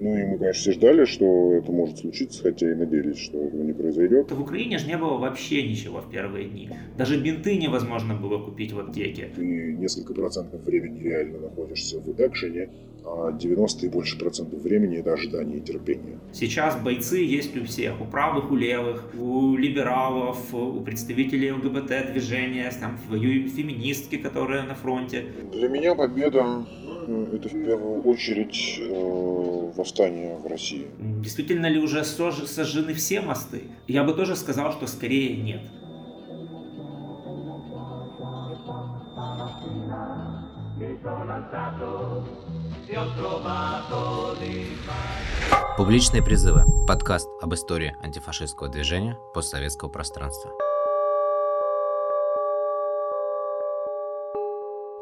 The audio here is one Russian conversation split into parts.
Ну и мы, конечно, все ждали, что это может случиться, хотя и надеялись, что этого не произойдет. В Украине же не было вообще ничего в первые дни. Даже бинты невозможно было купить в аптеке. Ты несколько процентов времени реально находишься в экшене, а 90 и больше процентов времени это ожидание и терпение. Сейчас бойцы есть у всех, у правых, у левых, у либералов, у представителей ЛГБТ-движения, там феминистки, которые на фронте. Для меня победа это в первую очередь э, восстание в России. Действительно ли уже сожжены все мосты? Я бы тоже сказал, что скорее нет. Публичные призывы. Подкаст об истории антифашистского движения постсоветского пространства.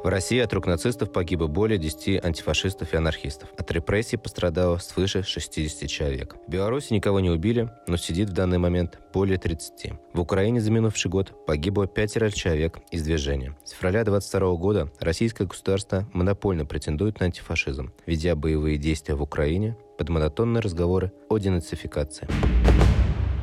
В России от рук нацистов погибло более 10 антифашистов и анархистов. От репрессий пострадало свыше 60 человек. В Беларуси никого не убили, но сидит в данный момент более 30. В Украине за минувший год погибло пятеро человек из движения. С февраля 22 года российское государство монопольно претендует на антифашизм, ведя боевые действия в Украине под монотонные разговоры о денацификации.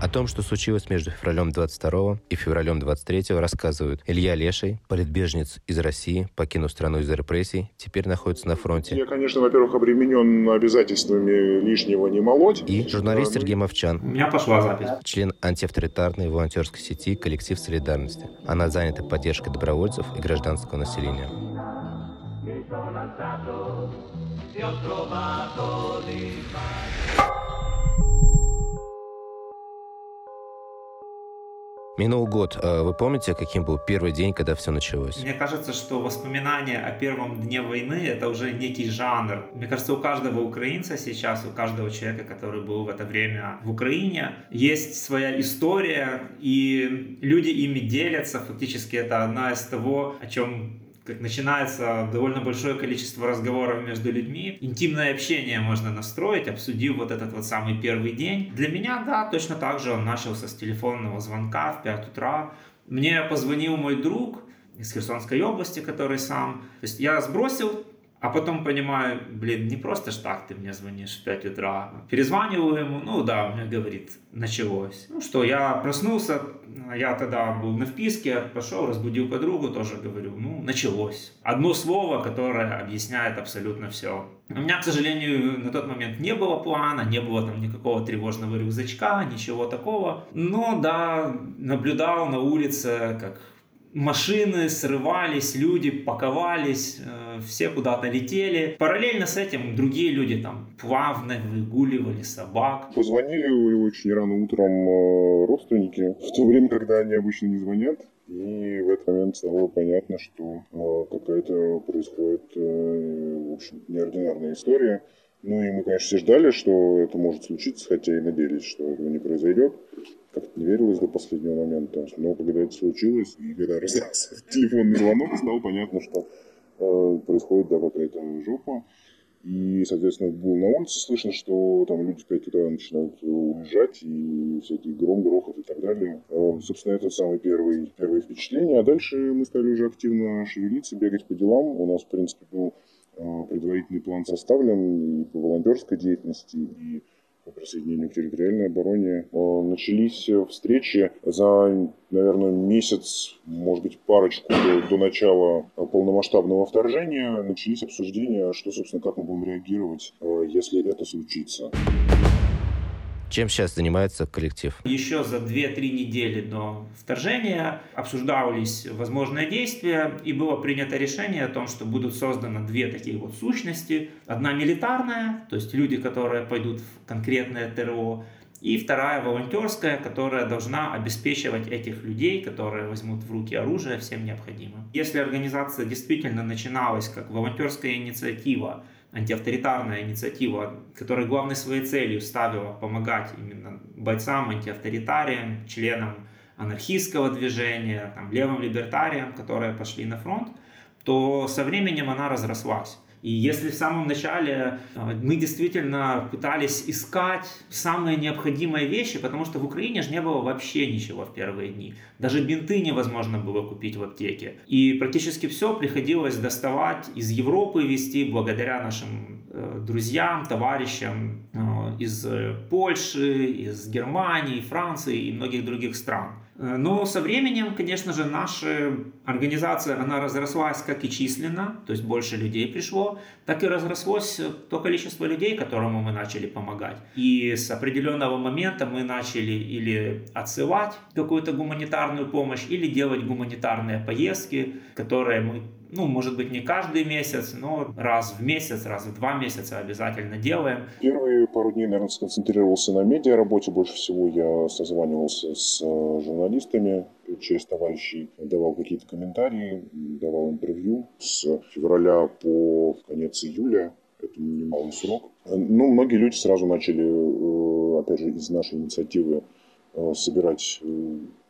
О том, что случилось между февралем 22 и февралем 23 рассказывают Илья Леший, политбеженец из России, покинув страну из-за репрессий, теперь находится на фронте. Я, конечно, во-первых, обременен обязательствами лишнего не молоть. И журналист Сергей Мовчан. У меня пошла запись. Член антиавторитарной волонтерской сети «Коллектив солидарности». Она занята поддержкой добровольцев и гражданского населения. Минул год. А вы помните, каким был первый день, когда все началось? Мне кажется, что воспоминания о первом дне войны — это уже некий жанр. Мне кажется, у каждого украинца сейчас, у каждого человека, который был в это время в Украине, есть своя история, и люди ими делятся. Фактически это одна из того, о чем как начинается довольно большое количество разговоров между людьми. Интимное общение можно настроить, обсудив вот этот вот самый первый день. Для меня, да, точно так же он начался с телефонного звонка в 5 утра. Мне позвонил мой друг из Херсонской области, который сам... То есть я сбросил а потом понимаю, блин, не просто ж так ты мне звонишь в 5 утра. Перезваниваю ему, ну да, мне говорит, началось. Ну что, я проснулся, я тогда был на вписке, пошел, разбудил подругу, тоже говорю, ну, началось. Одно слово, которое объясняет абсолютно все. У меня, к сожалению, на тот момент не было плана, не было там никакого тревожного рюкзачка, ничего такого. Но да, наблюдал на улице, как машины срывались, люди паковались, э, все куда-то летели. Параллельно с этим другие люди там плавно выгуливали собак. Позвонили очень рано утром э, родственники, в то время, когда они обычно не звонят. И в этот момент стало понятно, что э, какая-то происходит, в общем, неординарная история. Ну и мы, конечно, все ждали, что это может случиться, хотя и надеялись, что этого не произойдет как-то не верилось до последнего момента. Но когда это случилось, и когда раздался телефонный звонок, стало понятно, что э, происходит да, какая-то жопа. И, соответственно, был на улице слышно, что там люди в 5 утра начинают уезжать, и всякие гром, грохот и так далее. Э, собственно, это самые первые, первые впечатления. А дальше мы стали уже активно шевелиться, бегать по делам. У нас, в принципе, был э, предварительный план составлен и по волонтерской деятельности, и по присоединению к территориальной обороне. Э, начались встречи за, наверное, месяц, может быть, парочку до, до начала полномасштабного вторжения. Начались обсуждения, что, собственно, как мы будем реагировать, э, если это случится. Чем сейчас занимается коллектив? Еще за 2-3 недели до вторжения обсуждались возможные действия, и было принято решение о том, что будут созданы две такие вот сущности. Одна милитарная, то есть люди, которые пойдут в конкретное ТРО, и вторая волонтерская, которая должна обеспечивать этих людей, которые возьмут в руки оружие, всем необходимым. Если организация действительно начиналась как волонтерская инициатива, антиавторитарная инициатива, которая главной своей целью ставила помогать именно бойцам, антиавторитариям, членам анархистского движения, там, левым либертариям, которые пошли на фронт, то со временем она разрослась. И если в самом начале а, мы действительно пытались искать самые необходимые вещи, потому что в Украине же не было вообще ничего в первые дни. Даже бинты невозможно было купить в аптеке. И практически все приходилось доставать из Европы вести благодаря нашим э, друзьям, товарищам из Польши, из Германии, Франции и многих других стран. Э, но со временем, конечно же, наша организация, она разрослась как и численно, то есть больше людей пришло, так и разрослось то количество людей, которому мы начали помогать. И с определенного момента мы начали или отсылать какую-то гуманитарную помощь, или делать гуманитарные поездки, которые мы ну, может быть, не каждый месяц, но раз в месяц, раз в два месяца обязательно делаем. Первые пару дней, наверное, сконцентрировался на медиа-работе. Больше всего я созванивался с э, журналистами, через товарищей давал какие-то комментарии, давал интервью. С февраля по конец июля это немалый срок. Ну, многие люди сразу начали, э, опять же, из нашей инициативы э, собирать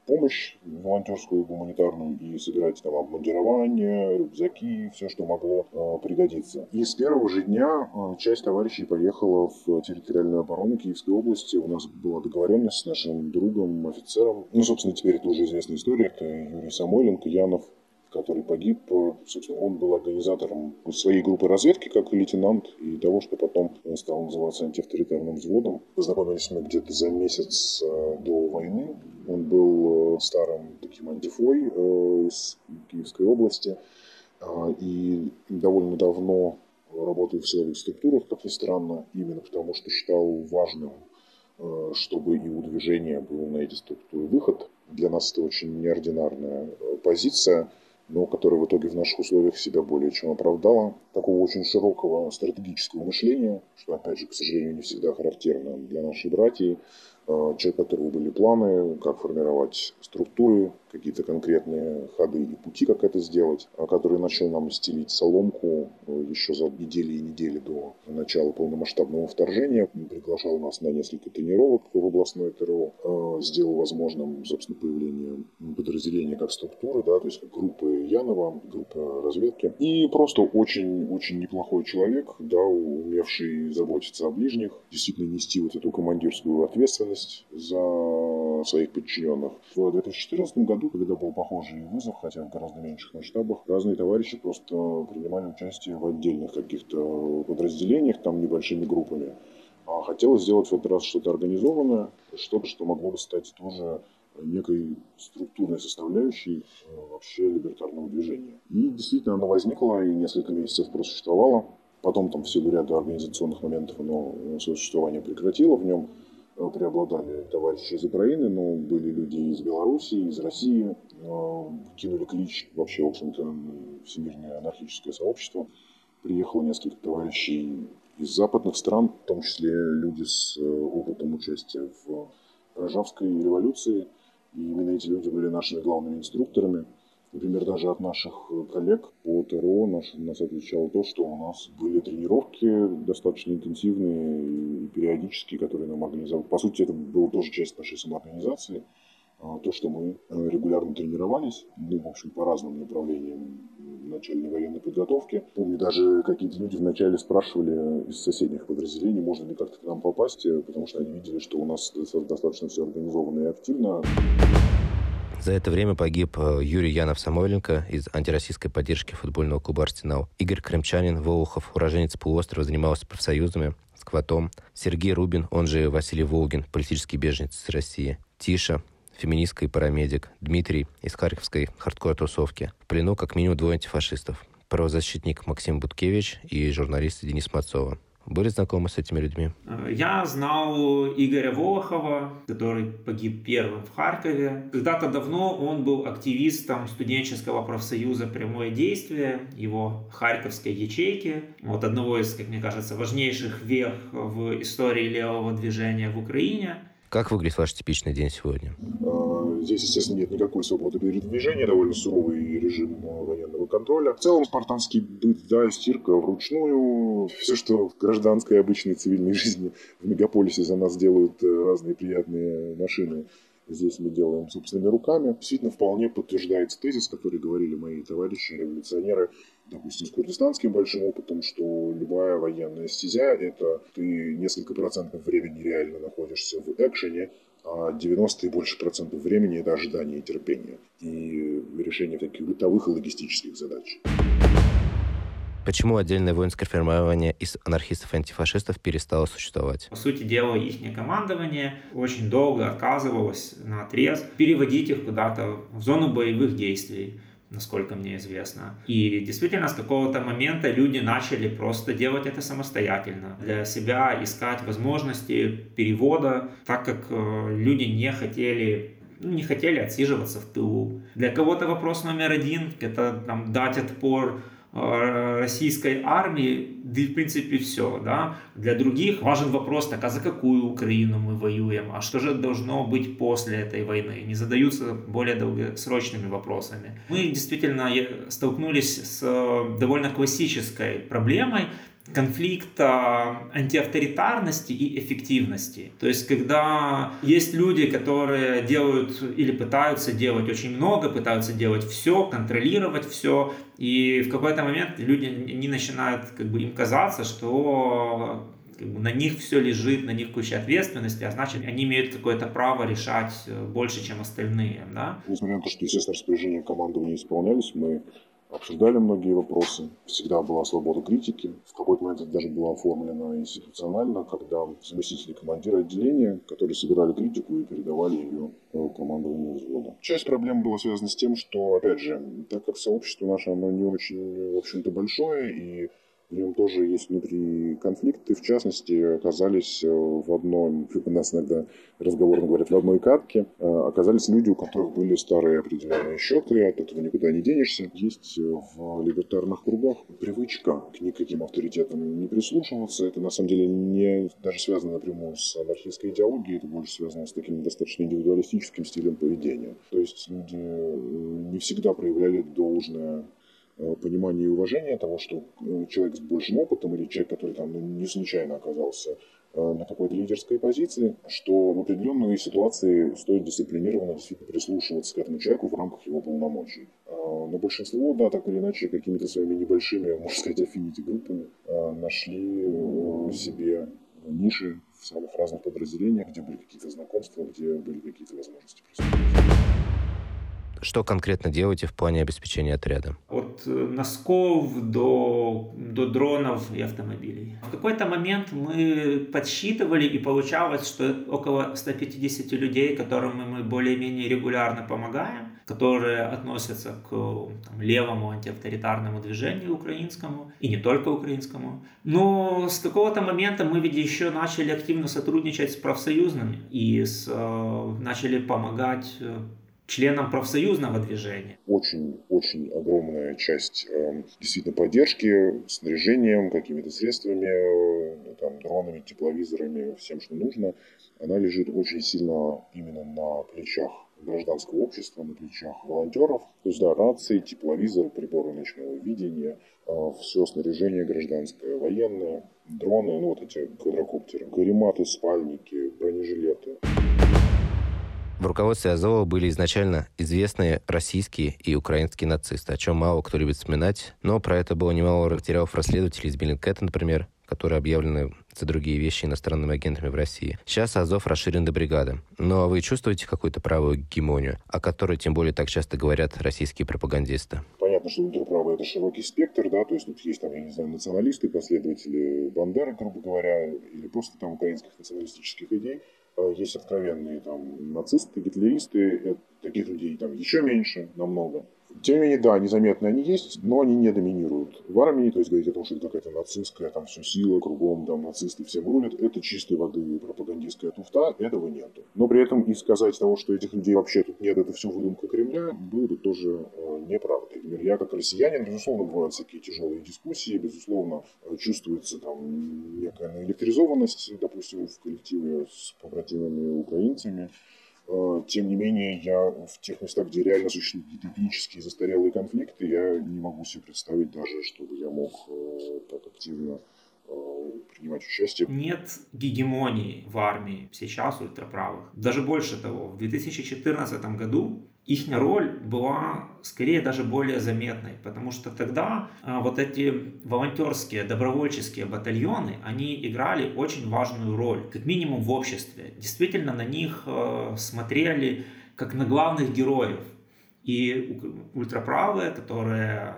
помощь волонтерскую, гуманитарную и собирать там обмундирование, рюкзаки, все, что могло э, пригодиться. И с первого же дня э, часть товарищей поехала в территориальную оборону Киевской области. У нас была договоренность с нашим другом, офицером. Ну, собственно, теперь это уже известная история. Это Юрий Самойленко, Янов, который погиб. Собственно, он был организатором своей группы разведки, как лейтенант, и того, что потом стал называться антиавторитарным взводом. Познакомились мы где-то за месяц э, до войны. Он был э, старым таким антифой э, из Киевской области и довольно давно работал в силовых структурах, как ни странно, именно потому что считал важным, чтобы и у движения был на эти структуры выход. Для нас это очень неординарная позиция – но которая в итоге в наших условиях себя более чем оправдала. Такого очень широкого стратегического мышления, что, опять же, к сожалению, не всегда характерно для наших братьев, Э, человек, у которого были планы, как формировать структуры, какие-то конкретные ходы и пути, как это сделать, а который начал нам стелить соломку э, еще за недели и недели до начала полномасштабного вторжения, приглашал нас на несколько тренировок в областной ТРО, э, сделал возможным, собственно, появление подразделения как структуры, да, то есть как группы Янова, группы разведки. И просто очень-очень неплохой человек, да, умевший заботиться о ближних, действительно нести вот эту командирскую ответственность, ответственность своих подчиненных. В 2014 году, когда был похожий вызов, хотя в гораздо меньших масштабах, разные товарищи просто принимали участие в отдельных каких-то подразделениях, там небольшими группами. А хотелось сделать в этот раз что-то организованное, что-то, что могло бы стать тоже некой структурной составляющей э, вообще либертарного движения. И действительно оно возникло и несколько месяцев просуществовало. Потом там в силу ряда организационных моментов оно свое существование прекратило в нем преобладали товарищи из Украины, но были люди из Беларуси, из России. Кинули клич вообще, в общем-то, всемирное анархическое сообщество. Приехало несколько товарищей из западных стран, в том числе люди с э, опытом участия в Рожавской революции. И именно эти люди были нашими главными инструкторами – Например, даже от наших коллег по ТРО наш, нас отличало то, что у нас были тренировки достаточно интенсивные и периодические, которые нам организовали. По сути, это была тоже часть нашей самоорганизации. А, то, что мы э, регулярно тренировались, ну, в общем, по разным направлениям начальной военной подготовки. Помню, даже какие-то люди вначале спрашивали из соседних подразделений, можно ли как-то к нам попасть, э, потому что они видели, что у нас достаточно все организовано и активно. За это время погиб э, Юрий Янов-Самойленко из антироссийской поддержки футбольного клуба «Арсенал». Игорь Крымчанин, Волохов, уроженец полуострова, занимался профсоюзами, сквотом. Сергей Рубин, он же Василий Волгин, политический беженец из России. Тиша, феминистка и парамедик. Дмитрий из Харьковской хардкор-тусовки. В плену как минимум двое антифашистов. Правозащитник Максим Буткевич и журналист Денис Мацова. Были знакомы с этими людьми? Э, я знал Игоря Волохова, который погиб первым в Харькове. Когда-то давно он был активистом студенческого профсоюза «Прямое действие», его харьковской ячейки, вот одного из, как мне кажется, важнейших вех в истории левого движения в Украине. Как выглядит ваш типичный день сегодня? А, здесь, естественно, нет никакой свободы передвижения, довольно суровый режим военного контроля. В целом, спартанский быт, да, стирка вручную. Все, что в гражданской, обычной, цивильной жизни в мегаполисе за нас делают э, разные приятные машины, здесь мы делаем собственными руками. Действительно, вполне подтверждается тезис, который говорили мои товарищи, революционеры, допустим, с курдистанским большим опытом, что любая военная стезя – это ты несколько процентов времени реально находишься в экшене, а 90 и больше процентов времени – это ожидание и терпение. И решение таких бытовых и логистических задач. Почему отдельное воинское формирование из анархистов и антифашистов перестало существовать? По сути дела, их командование очень долго отказывалось на отрез переводить их куда-то в зону боевых действий насколько мне известно. И действительно, с какого-то момента люди начали просто делать это самостоятельно, для себя искать возможности перевода, так как э, люди не хотели ну, не хотели отсиживаться в тылу. Для кого-то вопрос номер один – это там, дать отпор российской армии, да и в принципе все, да. Для других важен вопрос, так а за какую Украину мы воюем, а что же должно быть после этой войны, не задаются более долгосрочными вопросами. Мы действительно столкнулись с э, довольно классической проблемой, конфликта антиавторитарности и эффективности. То есть, когда есть люди, которые делают или пытаются делать очень много, пытаются делать все, контролировать все, и в какой-то момент люди не начинают как бы им казаться, что как бы на них все лежит, на них куча ответственности, а значит, они имеют какое-то право решать э, больше, чем остальные. Да? Несмотря на то, что, естественно, распоряжения командования исполнялись, мы обсуждали многие вопросы. Всегда была свобода критики. В какой-то момент это даже было оформлено институционально, когда заместители командира отделения, которые собирали критику и передавали ее командованию взвода. Часть проблем была связана с тем, что, опять же, так как сообщество наше, оно не очень, в общем-то, большое, и в нем тоже есть внутри конфликты. В частности, оказались э, в одном, у нас иногда разговорно говорят, в одной катке, э, оказались люди, у которых были старые определенные счеты, от этого никуда не денешься. Есть э, в либертарных кругах привычка к никаким авторитетам не прислушиваться. Это на самом деле не даже связано напрямую с анархистской идеологией, это больше связано с таким достаточно индивидуалистическим стилем поведения. То есть люди не всегда проявляли должное понимание и уважение того, что э, человек с большим опытом или человек, который там ну, не случайно оказался э, на какой-то лидерской позиции, что в определенной ситуации стоит дисциплинированно действительно прислушиваться к этому человеку в рамках его полномочий. Но большинство, да, так или иначе, какими-то своими небольшими, можно сказать, аффинити группами нашли себе ниши в самых разных подразделениях, где были какие-то знакомства, где были какие-то возможности присутствовать. Что конкретно делаете в плане обеспечения отряда? От э, носков до, до дронов и автомобилей. В какой-то момент мы подсчитывали и получалось, что около 150 людей, которым мы более-менее регулярно помогаем, которые относятся к там, левому антиавторитарному движению украинскому, и не только украинскому. Но с какого-то момента мы ведь еще начали активно сотрудничать с профсоюзными и с, э, начали помогать членам профсоюзного движения. Очень-очень огромная часть э, действительно поддержки снаряжением, какими-то средствами, э, там, дронами, тепловизорами, всем, что нужно, она лежит очень сильно именно на плечах гражданского общества, на плечах волонтеров. То есть, да, рации, тепловизоры, приборы ночного видения, э, все снаряжение гражданское, военное, дроны, ну вот эти квадрокоптеры, карематы, спальники, бронежилеты. В руководстве Азова были изначально известные российские и украинские нацисты, о чем мало кто любит вспоминать, но про это было немало материалов расследователей из Беллинкета, например, которые объявлены за другие вещи иностранными агентами в России. Сейчас Азов расширен до бригады. Но вы чувствуете какую-то правую гегемонию, о которой тем более так часто говорят российские пропагандисты? Понятно, что ультраправый это широкий спектр, да, то есть тут есть там, я не знаю, националисты, последователи Бандеры, грубо говоря, или просто там украинских националистических идей. Э, есть откровенные там нацисты, гитлеристы, э, таких людей там еще меньше, намного. Тем не менее, да, незаметно они есть, но они не доминируют в армии. То есть говорить о том, что это какая-то нацистская, там все сила, кругом там нацисты всем рулят, это чистой воды пропагандистская туфта, этого нету. Но при этом и сказать того, что этих людей вообще тут нет, это все выдумка Кремля, было бы тоже э, неправдой. Например, я как россиянин, безусловно, бывают всякие тяжелые дискуссии, безусловно, чувствуется там некая электризованность, допустим, в коллективе с побратимами украинцами. Э, тем не менее, я в тех местах, где реально существуют этнические застарелые конфликты, я не могу себе представить даже, чтобы я мог э, так активно э, принимать участие. Нет гегемонии в армии сейчас ультраправых. Даже больше того, в 2014 году их роль была скорее даже более заметной, потому что тогда а, вот эти волонтерские, добровольческие батальоны, они играли очень важную роль, как минимум в обществе. Действительно на них а, смотрели как на главных героев. И ультраправые, которые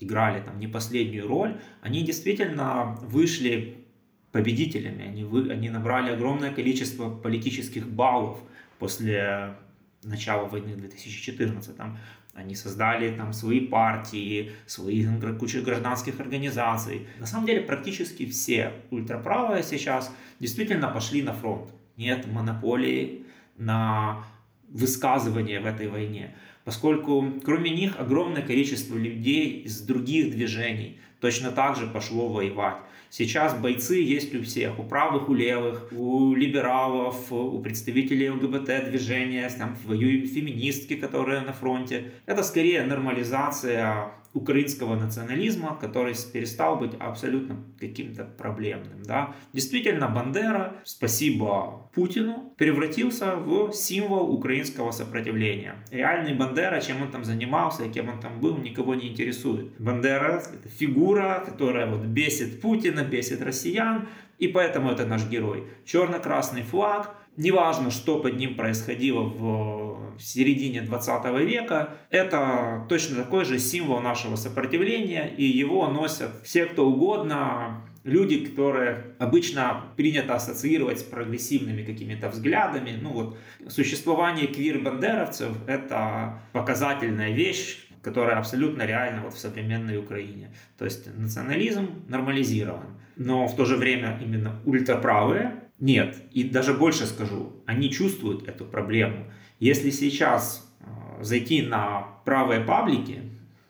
играли там не последнюю роль, они действительно вышли победителями, они, вы, они набрали огромное количество политических баллов после начала войны в 2014 -м. Они создали там свои партии, свои кучу гражданских организаций. На самом деле практически все ультраправые сейчас действительно пошли на фронт. Нет монополии на высказывание в этой войне, поскольку кроме них огромное количество людей из других движений точно так же пошло воевать. Сейчас бойцы есть у всех, у правых, у левых, у либералов, у представителей ЛГБТ движения, там феминистки, которые на фронте. Это скорее нормализация украинского национализма, который перестал быть абсолютно каким-то проблемным. Да? Действительно, Бандера, спасибо Путину, превратился в символ украинского сопротивления. Реальный Бандера, чем он там занимался и кем он там был, никого не интересует. Бандера — это фигура, которая вот бесит Путина, бесит россиян, и поэтому это наш герой. Черно-красный флаг, неважно, что под ним происходило в середине 20 века, это точно такой же символ нашего сопротивления, и его носят все, кто угодно, люди, которые обычно принято ассоциировать с прогрессивными какими-то взглядами. Ну вот, существование квир-бандеровцев — это показательная вещь, которая абсолютно реальна вот в современной Украине. То есть национализм нормализирован, но в то же время именно ультраправые нет. И даже больше скажу, они чувствуют эту проблему. Если сейчас э, зайти на правые паблики,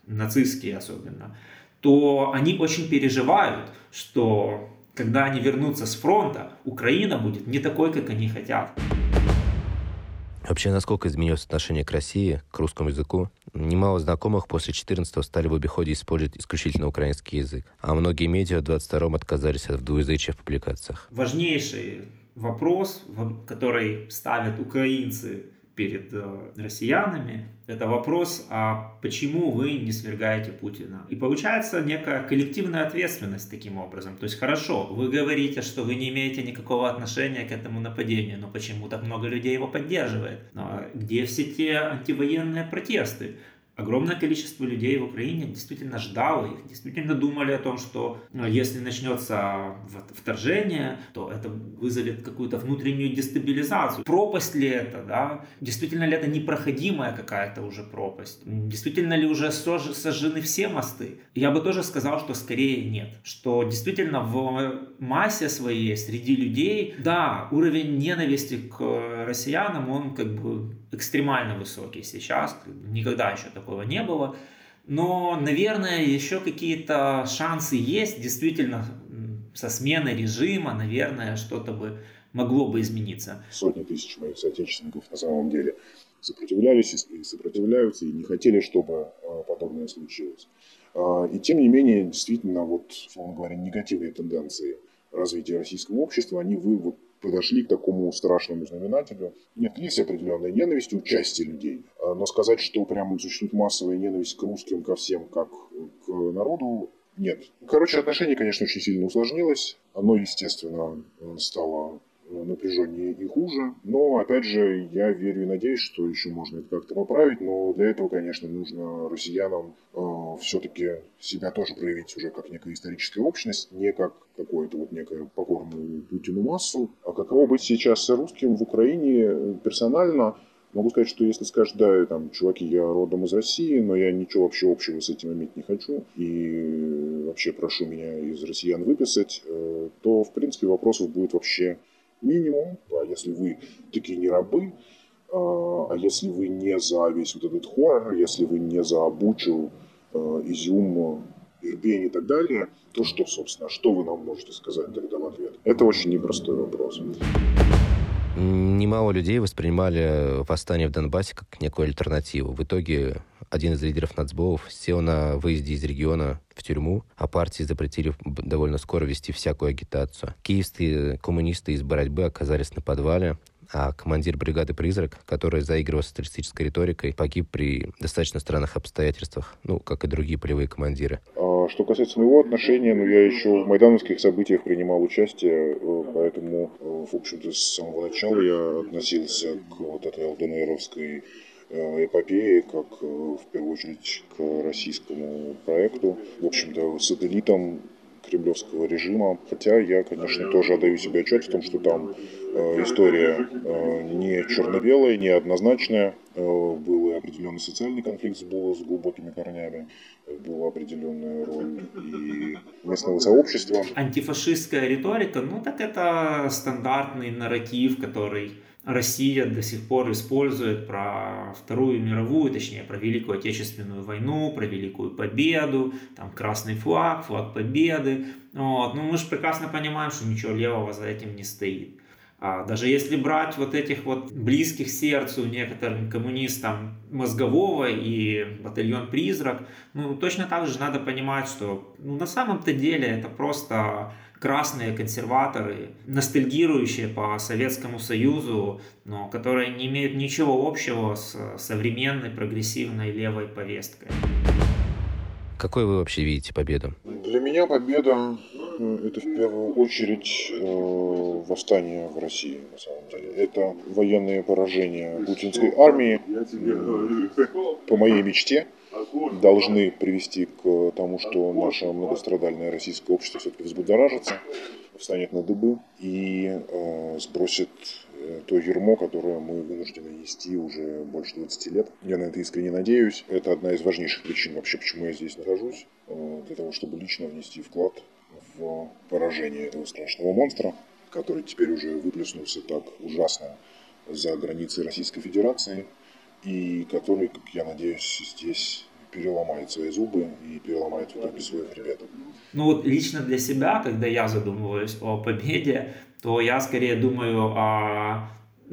нацистские особенно, то они очень переживают, что когда они вернутся с фронта, Украина будет не такой, как они хотят. Вообще, насколько изменилось отношение к России, к русскому языку? Немало знакомых после 14-го стали в обиходе использовать исключительно украинский язык, а многие медиа в 22-м отказались от двуязычия в публикациях. Важнейший вопрос, который ставят украинцы перед э, россиянами, это вопрос, а почему вы не свергаете Путина? И получается некая коллективная ответственность таким образом. То есть хорошо, вы говорите, что вы не имеете никакого отношения к этому нападению, но почему так много людей его поддерживает? Но где все те антивоенные протесты? Огромное количество людей в Украине действительно ждало их, действительно думали о том, что ну, если начнется вторжение, то это вызовет какую-то внутреннюю дестабилизацию. Пропасть ли это, да? Действительно ли это непроходимая какая-то уже пропасть? Действительно ли уже сожжены все мосты? Я бы тоже сказал, что скорее нет. Что действительно в массе своей среди людей, да, уровень ненависти к россиянам, он как бы экстремально высокий сейчас, никогда еще такого не было. Но, наверное, еще какие-то шансы есть, действительно, со сменой режима, наверное, что-то бы могло бы измениться. Сотни тысяч моих соотечественников на самом деле сопротивлялись и сопротивляются, и не хотели, чтобы а, подобное случилось. А, и тем не менее, действительно, вот, условно говоря, негативные тенденции развития российского общества, они вы, подошли к такому страшному знаменателю. Нет, есть определенная ненависть у части людей, а, но сказать, что прям существует массовая ненависть к русским, ко всем, как к народу, нет. Короче, отношение, конечно, очень сильно усложнилось. Оно, естественно, стало напряженнее и хуже. Но, опять же, я верю и надеюсь, что еще можно это как-то поправить. Но для этого, конечно, нужно россиянам э, все-таки себя тоже проявить уже как некая историческая общность, не как какое-то вот некое покорную Путину массу. А каково быть сейчас русским в Украине персонально, Могу сказать, что если скажешь, да, там, чуваки, я родом из России, но я ничего вообще общего с этим иметь не хочу, и вообще прошу меня из россиян выписать, э, то, в принципе, вопросов будет вообще минимум, а если вы такие не рабы, а, а если вы не за весь вот этот хоррор, если вы не за Бучу, а, Изюм, Ирбень и так далее, то что, собственно, что вы нам можете сказать тогда в ответ? Это очень непростой вопрос. Немало людей воспринимали восстание в Донбассе как некую альтернативу. В итоге один из лидеров нацболов сел на выезде из региона в тюрьму, а партии запретили довольно скоро вести всякую агитацию. Киевские коммунисты из борьбы оказались на подвале, а командир бригады «Призрак», который заигрывал с социалистической риторикой, погиб при достаточно странных обстоятельствах, ну, как и другие полевые командиры. А что касается моего отношения, ну, я еще в майдановских событиях принимал участие, э, поэтому, э, в общем-то, с самого начала я относился к вот этой ЛДНРовской эпопеи, как в первую очередь к российскому проекту. В общем-то, сателлитом кремлевского режима. Хотя я, конечно, тоже отдаю себе отчет в том, что там э, история э, не черно-белая, не однозначная. Э, был определенный социальный конфликт с, с глубокими корнями, была определенная роль и местного сообщества. Антифашистская риторика, ну так это стандартный нарратив, который Россия до сих пор использует про Вторую мировую, точнее про Великую Отечественную войну, про Великую Победу, там красный флаг, флаг Победы. Вот. Ну мы же прекрасно понимаем, что ничего левого за этим не стоит. А даже если брать вот этих вот близких сердцу некоторым коммунистам Мозгового и батальон Призрак, ну точно так же надо понимать, что ну, на самом-то деле это просто красные консерваторы, ностальгирующие по Советскому Союзу, но которые не имеют ничего общего с современной прогрессивной левой повесткой. Какой вы вообще видите победу? Для меня победа э, это в первую очередь э, восстание в России, на самом деле. Это военные поражения путинской армии, по моей мечте, должны привести к тому, что наше многострадальное российское общество все-таки взбудоражится, встанет на дыбы и э, сбросит э, то ермо, которое мы вынуждены нести уже больше 20 лет. Я на это искренне надеюсь. Это одна из важнейших причин вообще, почему я здесь нахожусь, э, для того, чтобы лично внести вклад в поражение этого страшного монстра, который теперь уже выплеснулся так ужасно за границы Российской Федерации и который, как я надеюсь, здесь переломает свои зубы и переломает в итоге свой хребет. Ну вот лично для себя, когда я задумываюсь о победе, то я скорее думаю о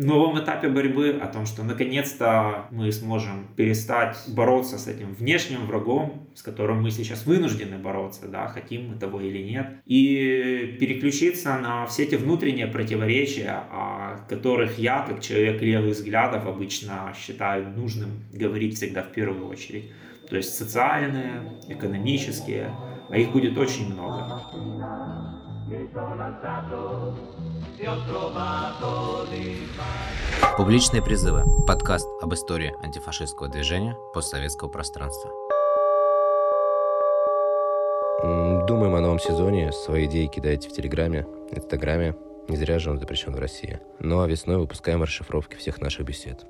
новом этапе борьбы, о том, что наконец-то мы сможем перестать бороться с этим внешним врагом, с которым мы сейчас вынуждены бороться, да, хотим мы того или нет, и переключиться на все эти внутренние противоречия, о которых я, как человек левых взглядов, обычно считаю нужным говорить всегда в первую очередь. То есть социальные, экономические, а их будет очень много. Публичные призывы. Подкаст об истории антифашистского движения постсоветского пространства. Думаем о новом сезоне. Свои идеи кидайте в Телеграме, Инстаграме. Не зря же он запрещен в России. Ну а весной выпускаем расшифровки всех наших бесед.